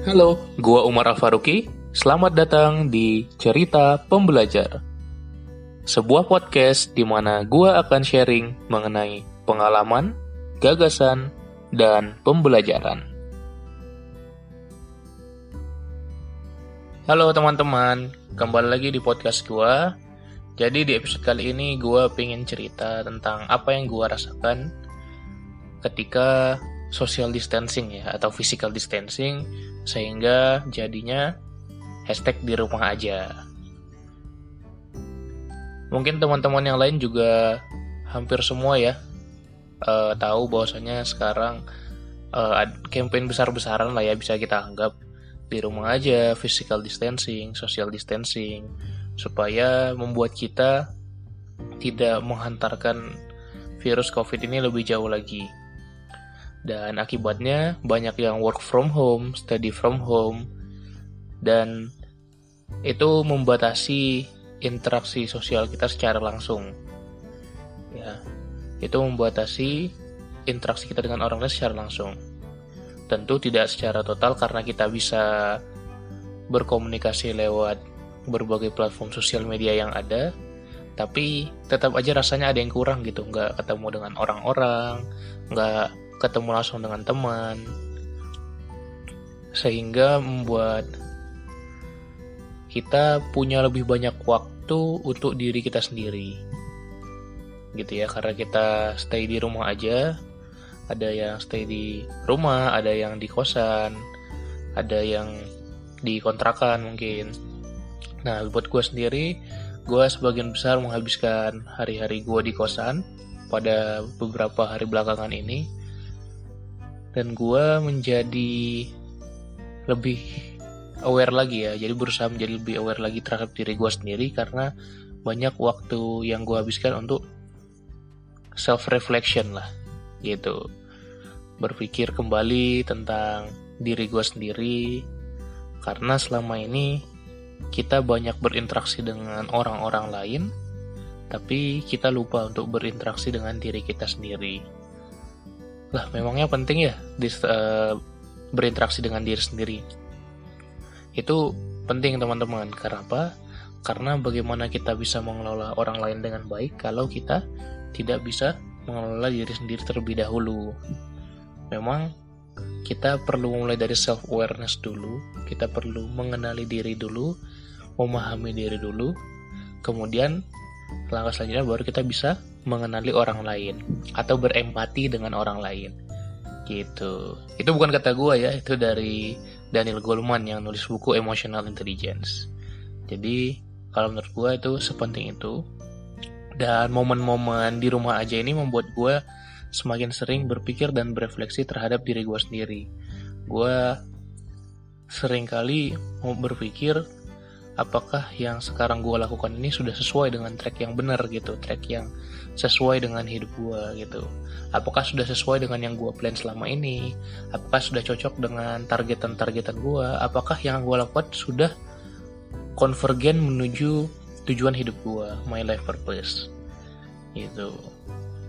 Halo, gua Umar Al-Faruqi. Selamat datang di Cerita Pembelajar. Sebuah podcast di mana gua akan sharing mengenai pengalaman, gagasan, dan pembelajaran. Halo teman-teman, kembali lagi di podcast gua. Jadi di episode kali ini gua pengen cerita tentang apa yang gua rasakan ketika social distancing ya atau physical distancing sehingga jadinya hashtag di rumah aja. Mungkin teman-teman yang lain juga hampir semua ya uh, tahu bahwasanya sekarang uh, campaign besar-besaran lah ya bisa kita anggap di rumah aja, physical distancing, social distancing, supaya membuat kita tidak menghantarkan virus COVID ini lebih jauh lagi. Dan akibatnya banyak yang work from home, study from home, dan itu membatasi interaksi sosial kita secara langsung. Ya, itu membatasi interaksi kita dengan orang lain secara langsung. Tentu tidak secara total karena kita bisa berkomunikasi lewat berbagai platform sosial media yang ada, tapi tetap aja rasanya ada yang kurang gitu, nggak ketemu dengan orang-orang, nggak ketemu langsung dengan teman. Sehingga membuat kita punya lebih banyak waktu untuk diri kita sendiri. Gitu ya karena kita stay di rumah aja. Ada yang stay di rumah ada yang di kosan ada yang di kontrakan mungkin. Nah buat gue sendiri gue sebagian besar menghabiskan hari-hari gue di kosan pada beberapa hari belakangan ini dan gue menjadi lebih aware lagi ya. Jadi berusaha menjadi lebih aware lagi terhadap diri gue sendiri karena banyak waktu yang gue habiskan untuk self reflection lah gitu. Berpikir kembali tentang diri gue sendiri. Karena selama ini kita banyak berinteraksi dengan orang-orang lain tapi kita lupa untuk berinteraksi dengan diri kita sendiri lah memangnya penting ya dis, uh, berinteraksi dengan diri sendiri? Itu penting teman-teman. Karena apa karena bagaimana kita bisa mengelola orang lain dengan baik kalau kita tidak bisa mengelola diri sendiri terlebih dahulu. Memang kita perlu mulai dari self awareness dulu kita perlu mengenali diri dulu memahami diri dulu kemudian langkah selanjutnya baru kita bisa mengenali orang lain atau berempati dengan orang lain. Gitu. Itu bukan kata gue ya itu dari Daniel Goleman yang nulis buku Emotional Intelligence. Jadi kalau menurut gue itu sepenting itu. Dan momen-momen di rumah aja ini membuat gue semakin sering berpikir dan berefleksi terhadap diri gue sendiri. Gue sering kali mau berpikir apakah yang sekarang gue lakukan ini sudah sesuai dengan track yang benar gitu track yang sesuai dengan hidup gue gitu. Apakah sudah sesuai dengan yang gue plan selama ini? Apakah sudah cocok dengan targetan-targetan gue apakah yang gue lakukan sudah konvergen menuju tujuan hidup gue my life purpose? Gitu.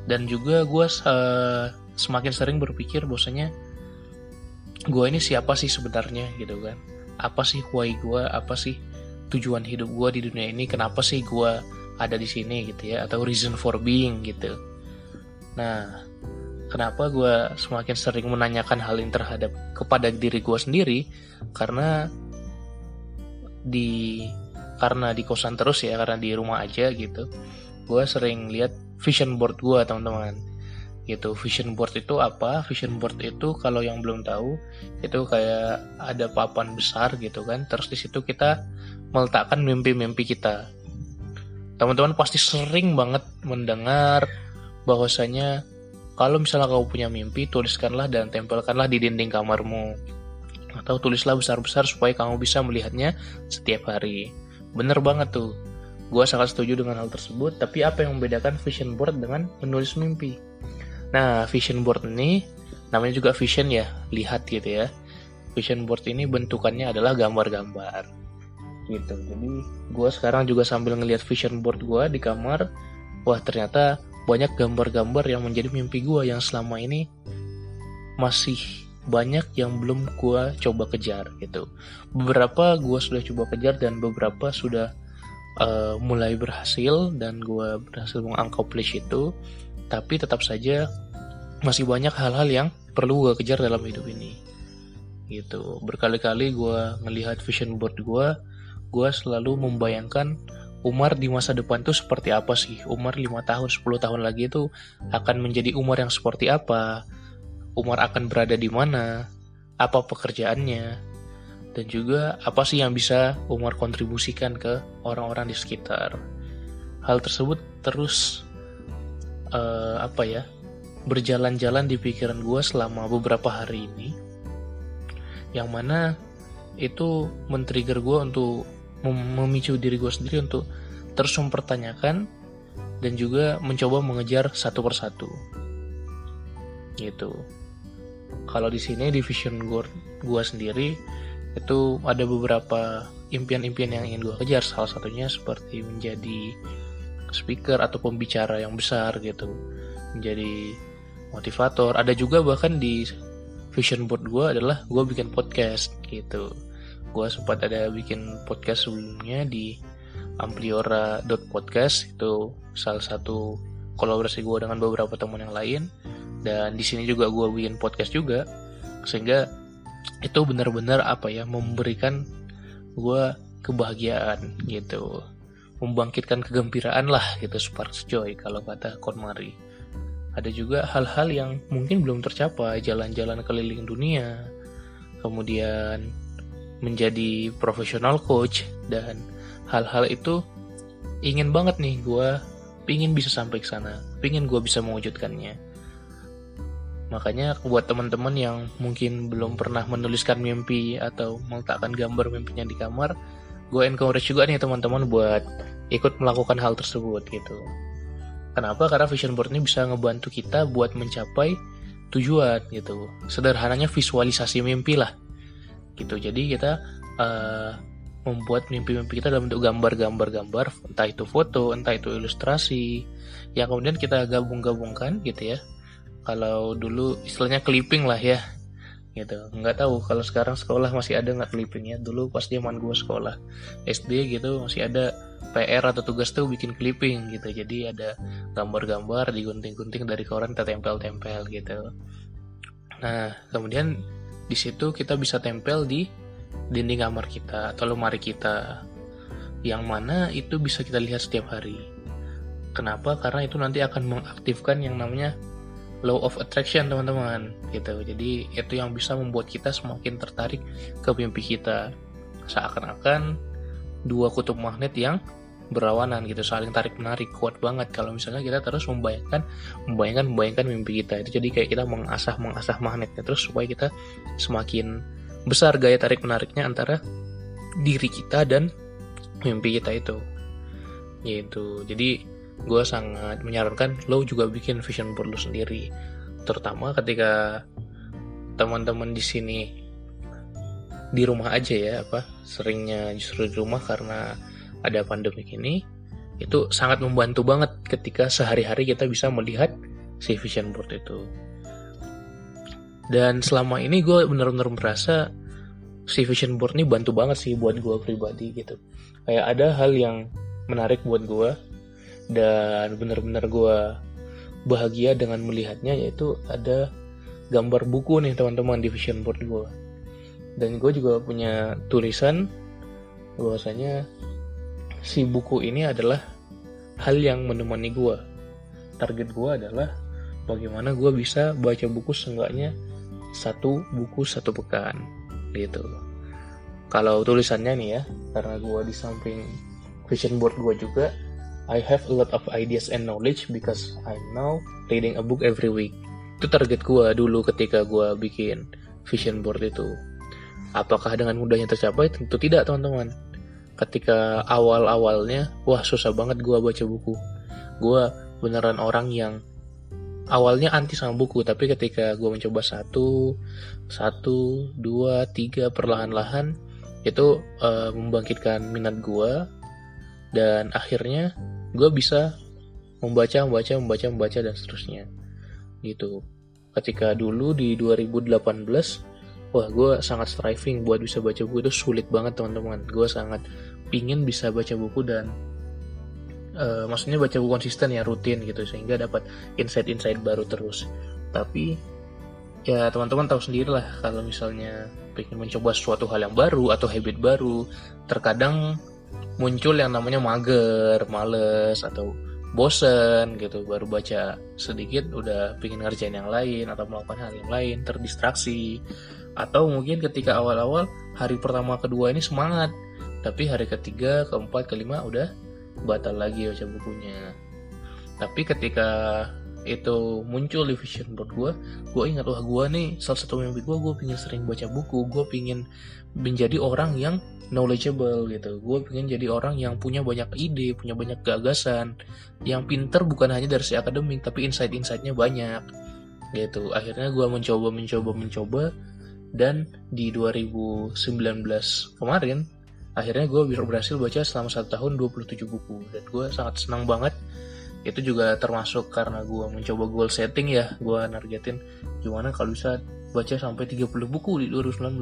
Dan juga gue uh, semakin sering berpikir bahwasanya gue ini siapa sih sebenarnya gitu kan? Apa sih why gue apa sih tujuan hidup gue di dunia ini? Kenapa sih gue ada di sini gitu ya atau reason for being gitu. Nah kenapa gue semakin sering menanyakan hal ini terhadap kepada diri gue sendiri? Karena di karena di kosan terus ya karena di rumah aja gitu gue sering lihat vision board gue teman-teman. Gitu vision board itu apa? Vision board itu kalau yang belum tahu itu kayak ada papan besar gitu kan terus di situ kita meletakkan mimpi-mimpi kita. Teman-teman pasti sering banget mendengar bahwasanya kalau misalnya kamu punya mimpi, tuliskanlah dan tempelkanlah di dinding kamarmu. Atau tulislah besar-besar supaya kamu bisa melihatnya setiap hari. Bener banget tuh. Gue sangat setuju dengan hal tersebut, tapi apa yang membedakan vision board dengan menulis mimpi? Nah, vision board ini namanya juga vision ya, lihat gitu ya. Vision board ini bentukannya adalah gambar-gambar gitu. Jadi gue sekarang juga sambil ngelihat vision board gue di kamar wah ternyata banyak gambar-gambar yang menjadi mimpi gue yang selama ini masih banyak yang belum gue coba kejar gitu. Beberapa gue sudah coba kejar dan beberapa sudah uh, mulai berhasil dan gue berhasil mengaccomplish itu. Tapi tetap saja masih banyak hal-hal yang perlu gue kejar dalam hidup ini gitu. Berkali-kali gue ngelihat vision board gue gue selalu membayangkan Umar di masa depan tuh seperti apa sih? Umar 5 tahun, 10 tahun lagi itu akan menjadi Umar yang seperti apa? Umar akan berada di mana? Apa pekerjaannya? Dan juga apa sih yang bisa Umar kontribusikan ke orang-orang di sekitar? Hal tersebut terus uh, apa ya? berjalan-jalan di pikiran gue selama beberapa hari ini yang mana itu men-trigger gue untuk memicu diri gue sendiri untuk terus mempertanyakan dan juga mencoba mengejar satu persatu. Gitu. Kalau di sini di vision gue gue sendiri itu ada beberapa impian-impian yang ingin gue kejar. Salah satunya seperti menjadi speaker atau pembicara yang besar gitu. Menjadi motivator. Ada juga bahkan di vision board gue adalah gue bikin podcast gitu gue sempat ada bikin podcast sebelumnya di ampliora.podcast itu salah satu kolaborasi gue dengan beberapa teman yang lain. Dan di sini juga gue bikin podcast juga. Sehingga itu benar-benar apa ya memberikan gue kebahagiaan gitu. Membangkitkan kegembiraan lah gitu sparks joy kalau kata Konmari. Ada juga hal-hal yang mungkin belum tercapai jalan-jalan keliling dunia. Kemudian menjadi profesional coach dan hal-hal itu ingin banget nih gue pingin bisa sampai ke sana pingin gue bisa mewujudkannya. Makanya buat teman-teman yang mungkin belum pernah menuliskan mimpi atau meletakkan gambar mimpinya di kamar gue encourage juga nih teman-teman buat ikut melakukan hal tersebut gitu. Kenapa? Karena vision board ini bisa ngebantu kita buat mencapai tujuan gitu. Sederhananya visualisasi mimpi lah gitu. Jadi kita uh, membuat mimpi-mimpi kita dalam bentuk gambar-gambar-gambar entah itu foto entah itu ilustrasi yang kemudian kita gabung-gabungkan gitu ya. Kalau dulu istilahnya clipping lah ya gitu. Nggak tahu kalau sekarang sekolah masih ada nggak clippingnya dulu pas zaman gue sekolah SD gitu masih ada PR atau tugas tuh bikin clipping gitu. Jadi ada gambar-gambar digunting-gunting dari koran kita tempel-tempel gitu. Nah kemudian di situ kita bisa tempel di dinding kamar kita atau lemari kita. Yang mana itu bisa kita lihat setiap hari. Kenapa? Karena itu nanti akan mengaktifkan yang namanya law of attraction teman-teman gitu. Jadi itu yang bisa membuat kita semakin tertarik ke mimpi kita. Seakan-akan dua kutub magnet yang berlawanan gitu saling tarik menarik kuat banget. Kalau misalnya kita terus membayangkan membayangkan membayangkan mimpi kita itu jadi kayak kita mengasah mengasah magnetnya terus supaya kita semakin besar gaya tarik menariknya antara diri kita dan mimpi kita itu. Gitu. Jadi gue sangat menyarankan lo juga bikin vision board lo sendiri. Terutama ketika teman-teman di sini di rumah aja ya apa seringnya justru di rumah karena ada pandemi ini itu sangat membantu banget ketika sehari-hari kita bisa melihat si vision board itu. Dan selama ini gue bener-bener merasa si vision board ini bantu banget sih buat gue pribadi gitu. Kayak ada hal yang menarik buat gue dan bener-bener gue bahagia dengan melihatnya yaitu ada gambar buku nih teman-teman di vision board gue. Dan gue juga punya tulisan bahwasanya si buku ini adalah hal yang menemani gue. Target gue adalah bagaimana gue bisa baca buku seenggaknya satu buku satu pekan gitu. Kalau tulisannya nih ya, karena gue di samping vision board gue juga, I have a lot of ideas and knowledge because I'm now reading a book every week. Itu target gue dulu ketika gue bikin vision board itu. Apakah dengan mudahnya tercapai? Tentu tidak teman-teman ketika awal-awalnya wah susah banget gue baca buku. Gue beneran orang yang awalnya anti sama buku tapi ketika gue mencoba satu satu dua tiga perlahan-lahan itu uh, membangkitkan minat gue dan akhirnya gue bisa membaca membaca membaca membaca dan seterusnya. Gitu. Ketika dulu di 2018 wah gue sangat striving buat bisa baca buku itu sulit banget teman-teman. Gue sangat pingin bisa baca buku dan uh, maksudnya baca buku konsisten ya rutin gitu sehingga dapat insight-insight baru terus. Tapi ya teman-teman tahu sendiri lah kalau misalnya pengen mencoba suatu hal yang baru atau habit baru terkadang muncul yang namanya mager, males atau bosen gitu. Baru baca sedikit udah pengen ngerjain yang lain atau melakukan hal yang lain terdistraksi. Atau mungkin ketika awal-awal hari pertama kedua ini semangat tapi hari ketiga keempat kelima udah batal lagi baca bukunya. Tapi ketika itu muncul di vision board gue gue ingat wah gue nih salah satu mimpi gue gue pengen sering baca buku gue pengen menjadi orang yang knowledgeable gitu. Gue pengen jadi orang yang punya banyak ide punya banyak gagasan yang pinter bukan hanya dari si akademik tapi insight-insightnya banyak gitu. Akhirnya gue mencoba mencoba mencoba dan di 2019 kemarin akhirnya gue berhasil baca selama satu tahun 27 buku. Dan gue sangat senang banget. Itu juga termasuk karena gue mencoba goal setting ya gue nargetin gimana kalau bisa baca sampai 30 buku di 2019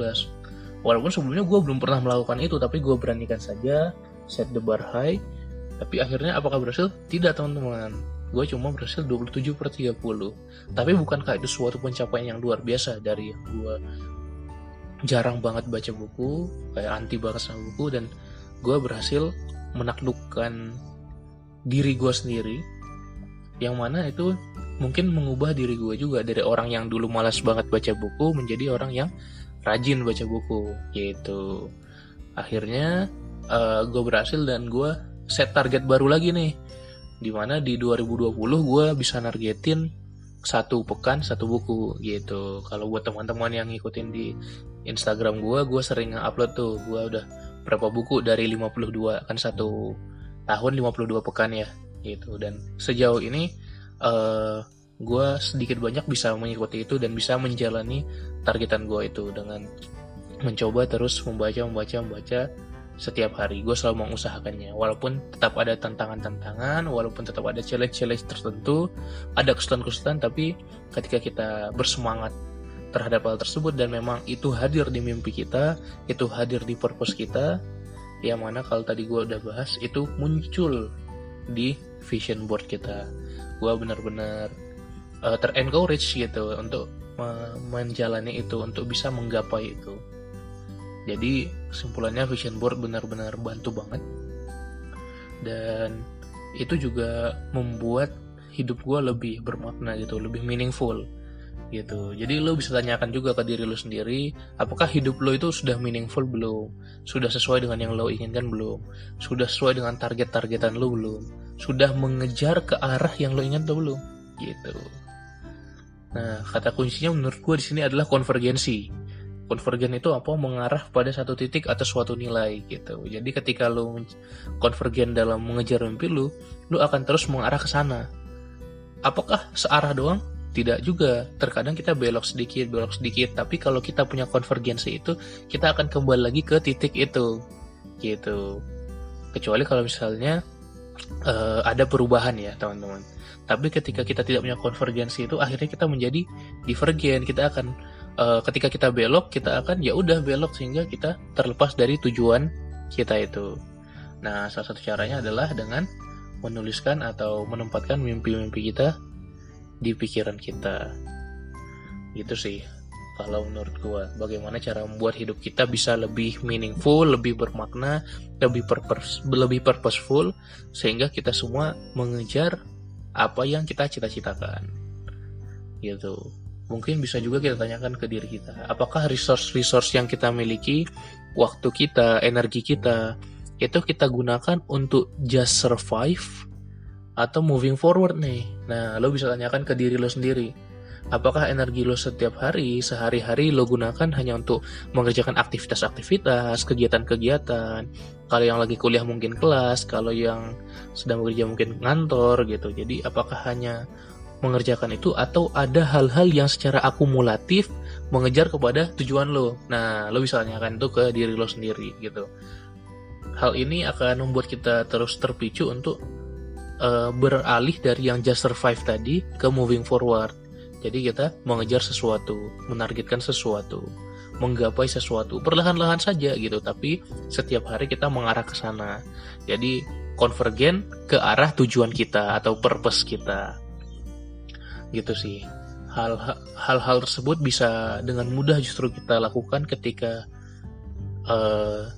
walaupun sebelumnya gue belum pernah melakukan itu tapi gue beranikan saja set the bar high. Tapi akhirnya apakah berhasil? tidak teman-teman. Gue cuma berhasil 27 per 30 tapi bukankah itu suatu pencapaian yang luar biasa dari yang gue jarang banget baca buku kayak anti banget sama buku dan gue berhasil menaklukkan diri gue sendiri. Yang mana itu mungkin mengubah diri gue juga dari orang yang dulu malas banget baca buku menjadi orang yang rajin baca buku gitu. Akhirnya uh, gue berhasil dan gue set target baru lagi nih. Di mana di 2020 gue bisa nargetin satu pekan satu buku gitu. Kalau buat teman-teman yang ngikutin di Instagram gue gue sering upload tuh. Gue udah berapa buku? Dari 52 kan satu tahun 52 pekan ya gitu. Dan sejauh ini uh, eh, gue sedikit banyak bisa mengikuti itu dan bisa menjalani targetan gue itu dengan mencoba terus membaca membaca membaca setiap hari. Gue selalu mengusahakannya. Walaupun tetap ada tantangan-tantangan walaupun tetap ada challenge-challenge tertentu ada kesulitan-kesulitan tapi ketika kita bersemangat terhadap hal tersebut dan memang itu hadir di mimpi kita itu hadir di purpose kita yang mana kalau tadi gue udah bahas itu muncul di vision board kita. Gue benar-benar uh, terencourage gitu untuk menjalani itu untuk bisa menggapai itu. Jadi kesimpulannya vision board benar-benar bantu banget. Dan itu juga membuat hidup gue lebih bermakna gitu lebih meaningful gitu. Jadi lo bisa tanyakan juga ke diri lo sendiri, apakah hidup lo itu sudah meaningful belum? Sudah sesuai dengan yang lo inginkan belum? Sudah sesuai dengan target-targetan lo belum? Sudah mengejar ke arah yang lo inginkan belum? Gitu. Nah, kata kuncinya menurut gue di sini adalah konvergensi. Konvergen itu apa? Mengarah pada satu titik atau suatu nilai gitu. Jadi ketika lo konvergen dalam mengejar mimpi lo, lo akan terus mengarah ke sana. Apakah searah doang? Tidak juga. Terkadang kita belok sedikit belok sedikit. Tapi kalau kita punya konvergensi itu kita akan kembali lagi ke titik itu. Gitu. Kecuali kalau misalnya uh, ada perubahan ya teman-teman. Tapi ketika kita tidak punya konvergensi itu akhirnya kita menjadi divergen kita akan uh, ketika kita belok kita akan ya udah belok sehingga kita terlepas dari tujuan kita itu. Nah salah satu caranya adalah dengan menuliskan atau menempatkan mimpi-mimpi kita di pikiran kita. Gitu sih kalau menurut gue bagaimana cara membuat hidup kita bisa lebih meaningful lebih bermakna lebih purpose lebih purposeful sehingga kita semua mengejar apa yang kita cita-citakan. Gitu. Mungkin bisa juga kita tanyakan ke diri kita apakah resource-resource yang kita miliki waktu kita energi kita itu kita gunakan untuk just survive atau moving forward nih. Nah, lo bisa tanyakan ke diri lo sendiri. Apakah energi lo setiap hari, sehari-hari lo gunakan hanya untuk mengerjakan aktivitas-aktivitas, kegiatan-kegiatan. Kalau yang lagi kuliah mungkin kelas, kalau yang sedang bekerja mungkin ngantor gitu. Jadi apakah hanya mengerjakan itu atau ada hal-hal yang secara akumulatif mengejar kepada tujuan lo. Nah, lo bisa tanyakan itu ke diri lo sendiri gitu. Hal ini akan membuat kita terus terpicu untuk uh, beralih dari yang just survive tadi ke moving forward Jadi kita mengejar sesuatu, menargetkan sesuatu, menggapai sesuatu perlahan-lahan saja gitu, tapi setiap hari kita mengarah ke sana. Jadi konvergen ke arah tujuan kita atau purpose kita. Gitu sih. Hal-hal tersebut bisa dengan mudah justru kita lakukan ketika uh,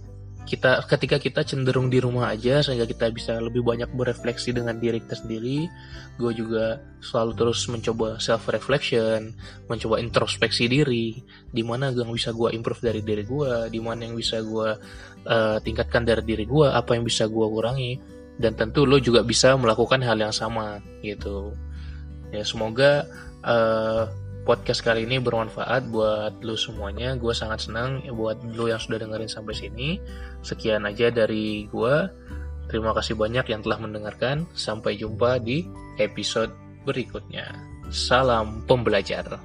kita ketika kita cenderung di rumah aja sehingga kita bisa lebih banyak berefleksi dengan diri kita sendiri gue juga selalu terus mencoba self reflection mencoba introspeksi diri di mana yang bisa gue improve dari diri gue di mana yang bisa gue uh, tingkatkan dari diri gue apa yang bisa gue kurangi dan tentu lo juga bisa melakukan hal yang sama gitu. Ya semoga uh, podcast kali ini bermanfaat buat lu semuanya. Gue sangat senang buat lu yang sudah dengerin sampai sini. Sekian aja dari gue. Terima kasih banyak yang telah mendengarkan. Sampai jumpa di episode berikutnya. Salam pembelajar.